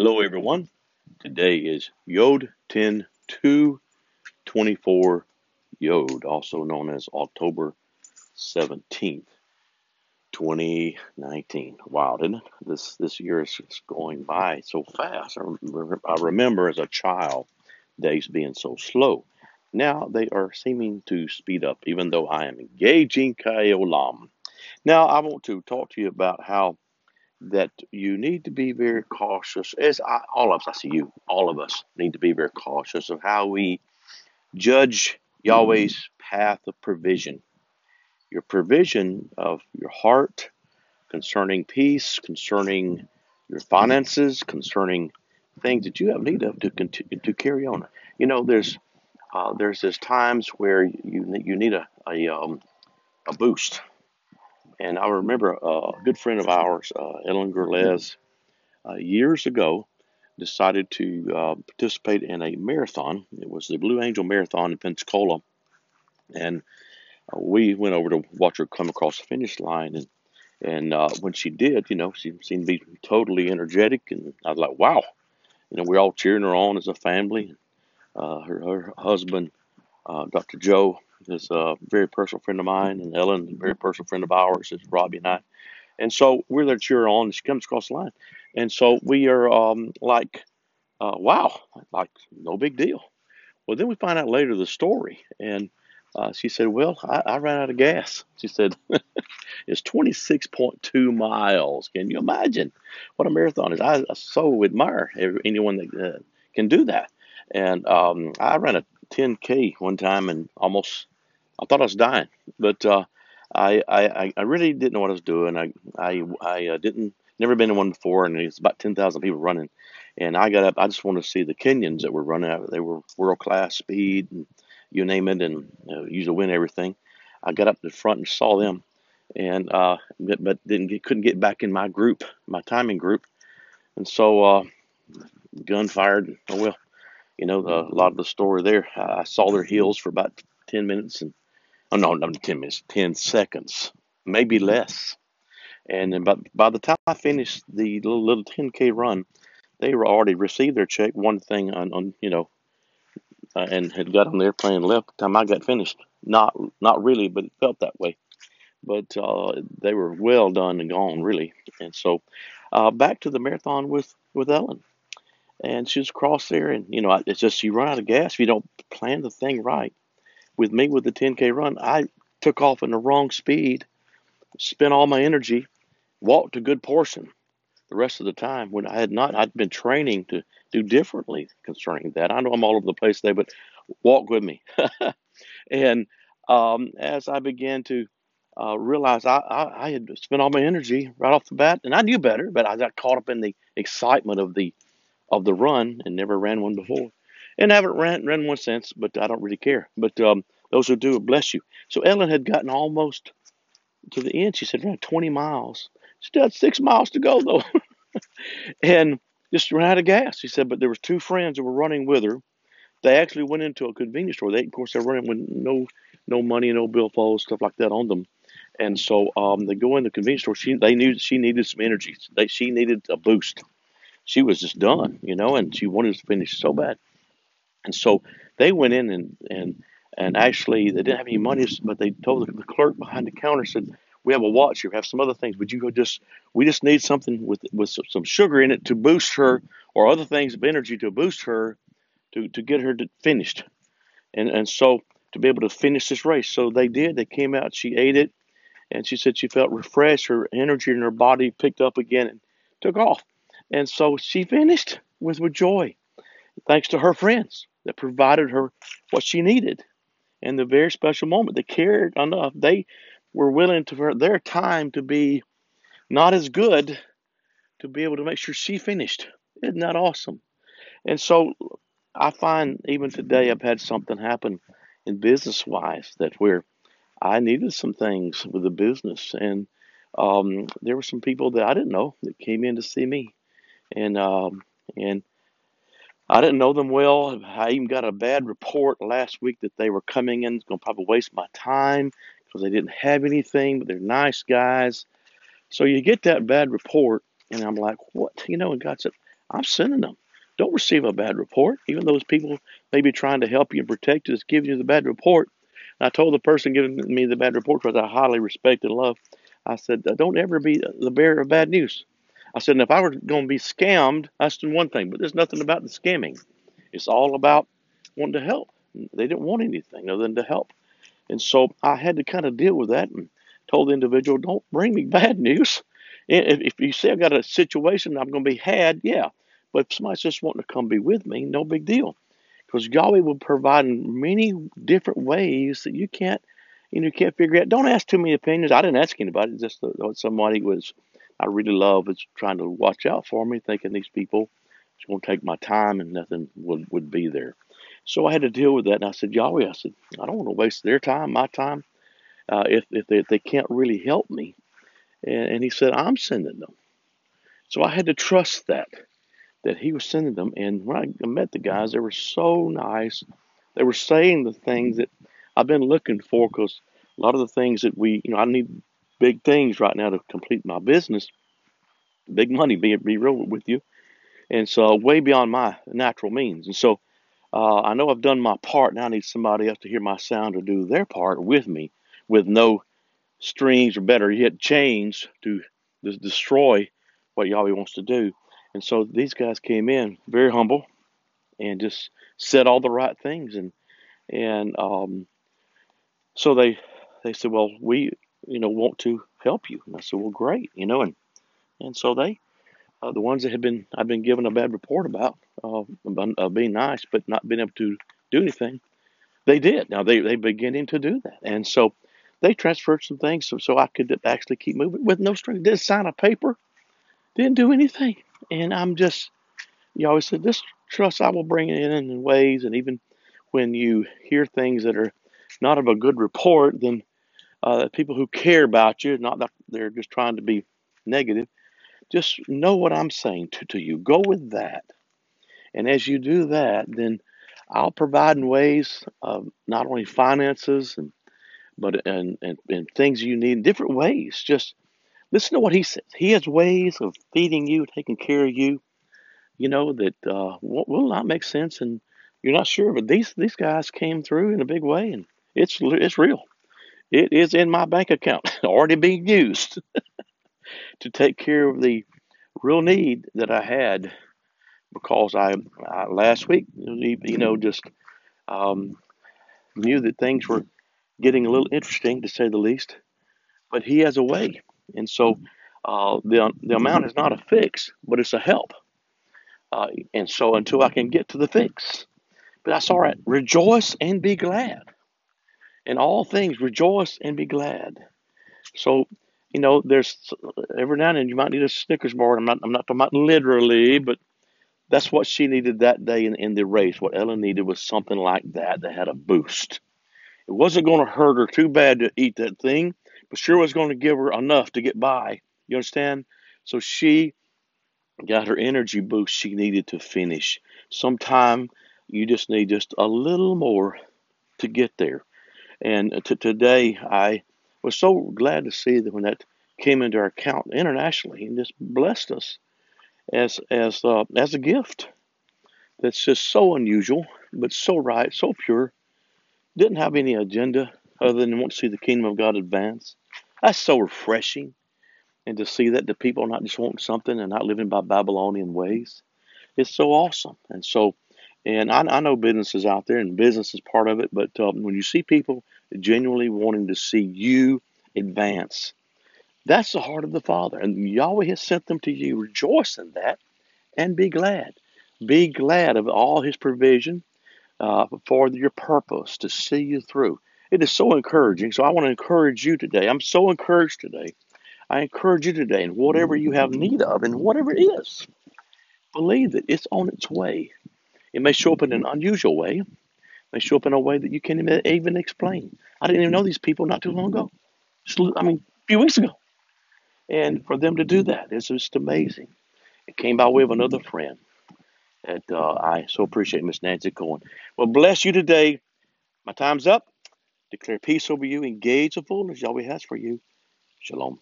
Hello, everyone. Today is Yod 10 2 24 Yod, also known as October 17th, 2019. Wow, didn't it? This, this year is going by so fast. I remember, I remember as a child days being so slow. Now they are seeming to speed up, even though I am engaging Kaolam. Now, I want to talk to you about how that you need to be very cautious, as I, all of us, I see you, all of us need to be very cautious of how we judge Yahweh's path of provision. Your provision of your heart concerning peace, concerning your finances, concerning things that you have need of to continue to carry on. You know, there's uh, there's this times where you you need a a, um, a boost and I remember a good friend of ours, uh, Ellen Gurlez, uh, years ago decided to uh, participate in a marathon. It was the Blue Angel Marathon in Pensacola. And uh, we went over to watch her come across the finish line. And, and uh, when she did, you know, she seemed to be totally energetic. And I was like, wow. You know, we're all cheering her on as a family. Uh, her, her husband, Dr. Joe, is a very personal friend of mine, and Ellen, a very personal friend of ours, is Robbie and I. And so we're there to cheer on, and she comes across the line. And so we are um, like, uh, wow, like no big deal. Well, then we find out later the story, and uh, she said, Well, I, I, ran out of gas. She said, It's 26.2 miles. Can you imagine what a marathon is? I, I so admire anyone that uh, can do that. And um, I ran a 10K one time and almost, I thought I was dying, but uh, I, I, I really didn't know what I was doing. I, I, I uh, didn't, never been in one before, and it's about 10,000 people running. And I got up, I just wanted to see the Kenyans that were running out. They were world class speed, and you name it, and uh, usually win everything. I got up to the front and saw them, and uh, but, but didn't get, couldn't get back in my group, my timing group, and so uh, gun fired. Oh well, you know, the, a lot of the story there. I saw their heels for about 10 minutes and, oh no, not 10 minutes, 10 seconds, maybe less. And then by, by the time I finished the little, little 10K run, they were already received their check, one thing on, on you know, uh, and had got on the airplane and left. The time I got finished, not not really, but it felt that way. But uh, they were well done and gone, really. And so, uh, back to the marathon with with Ellen and she was across there, and you know, it's just you run out of gas if you don't plan the thing right. With me with the 10k run, I took off in the wrong speed, spent all my energy, walked a good portion. The rest of the time, when I had not, I'd been training to do differently concerning that. I know I'm all over the place today, but walk with me. and um, as I began to uh, realize I, I, I, had spent all my energy right off the bat, and I knew better, but I got caught up in the excitement of the of the run and never ran one before. And I haven't ran, ran one since, but I don't really care. But um, those who do, bless you. So Ellen had gotten almost to the end. She said, ran 20 miles. She still had six miles to go, though. and just ran out of gas. She said, but there was two friends that were running with her. They actually went into a convenience store. They, of course, they're running with no no money, no billfolds, stuff like that on them. And so um, they go in the convenience store. She they knew she needed some energy. They she needed a boost she was just done, you know, and she wanted to finish so bad. And so they went in and and and actually they didn't have any money, but they told the, clerk behind the counter said, "We have a watch here. We have some other things. Would you go just? We just need something with with some sugar in it to boost her, or other things of energy to boost her, to to get her to finished." And and so to be able to finish this race, so they did. They came out. She ate it, and she said she felt refreshed. Her energy in her body picked up again and took off. And so she finished with, with joy, thanks to her friends that provided her what she needed. in the very special moment, they cared enough. They were willing to for their time to be not as good to be able to make sure she finished. Isn't that awesome? And so I find even today I've had something happen in business wise that where I needed some things with the business and um, there were some people that I didn't know that came in to see me and um, and I didn't know them well. I even got a bad report last week that they were coming in, It's to probably waste my time because they didn't have anything, but they're nice guys. So you get that bad report, and I'm like, what? You know, and God said, I'm sending them. Don't receive a bad report, even those people may be trying to help you and protect you, just giving you the bad report. And I told the person giving me the bad report, because I highly respect and love, I said, don't ever be the bearer of bad news. I said, and if I were going to be scammed, that's one thing, but there's nothing about the scamming. It's all about wanting to help. They didn't want anything other than to help. And so I had to kind of deal with that and told the individual, don't bring me bad news. If, you say I've got a situation I'm going to be had, yeah. But if somebody's just wanting to come be with me, no big deal. Because Yahweh will provide in many different ways that you can't, you know, you can't figure out. Don't ask too many opinions. I didn't ask anybody. Just somebody was, I really love, was trying to watch out for me, thinking these people it's going to take my time and nothing would, would be there. So I had to deal with that. And I said, Yahweh, I said, I don't want to waste their time, my time, uh, if, if they, if, they, can't really help me. And, and he said, I'm sending them. So I had to trust that, that he was sending them. And when I met the guys, they were so nice. They were saying the things that I've been looking for because a lot of the things that we, you know, I need big things right now to complete my business, big money, be, be real with you. And so way beyond my natural means. And so uh, I know I've done my part. Now I need somebody else to hear my sound to do their part with me, with no strings or better yet chains to destroy what Yahweh wants to do. And so these guys came in very humble and just said all the right things. And and um, so they they said, well, we you know want to help you. And I said, well, great, you know. And and so they uh, the ones that had been I've been given a bad report about uh, being nice but not being able to do anything, they did. Now they they beginning to do that, and so they transferred some things so, so I could actually keep moving with no string. Didn't sign a paper, didn't do anything, and I'm just you always said this trust I will bring it in in ways, and even when you hear things that are not of a good report, then uh, people who care about you, not that they're just trying to be negative, just know what I'm saying to, to you. Go with that. And as you do that, then I'll provide in ways of not only finances and but and, and, and things you need in different ways. Just listen to what he says. He has ways of feeding you, taking care of you. You know that uh, will not make sense, and you're not sure. But these these guys came through in a big way, and it's it's real. It is in my bank account, already being used to take care of the real need that I had because I, I last week, you know, just um, knew that things were getting a little interesting to say the least. But he has a way, and so uh, the the amount is not a fix, but it's a help. Uh, and so until I can get to the fix, but I saw it, Rejoice and be glad. In all things, rejoice and be glad. So you know, there's every now and then you might need a Snickers bar. I'm not, I'm not talking about literally, but that's what she needed that day in, in the race. What Ellen needed was something like that that had a boost. It wasn't going to hurt her too bad to eat that thing, but sure was going to give her enough to get by. You understand? So she got her energy boost she needed to finish. Sometime you just need just a little more to get there. And to, today, I was so glad to see that when that came into our account internationally and just blessed us as as uh, as a gift. That's just so unusual, but so right, so pure. Didn't have any agenda other than want to see the kingdom of God advance. That's so refreshing, and to see that the people are not just wanting something and not living by Babylonian ways. It's so awesome, and so. And I, I know businesses out there, and business is part of it. But um, when you see people genuinely wanting to see you advance, that's the heart of the Father. And Yahweh has sent them to you. Rejoice in that and be glad. Be glad of all His provision uh, for your purpose to see you through. It is so encouraging. So I want to encourage you today. I'm so encouraged today. I encourage you today in whatever you have need of and whatever it is, believe that it's on its way. It may show up in an unusual way. It may show up in a way that you can't even explain. I didn't even know these people not too long ago. Just, I mean, a few weeks ago. And for them to do that is just amazing. It came by way of another friend. And uh, I so appreciate Miss Nancy Cohen. Well, bless you today. My time's up. Declare peace over you. Engage the fullness Yahweh has for you. Shalom.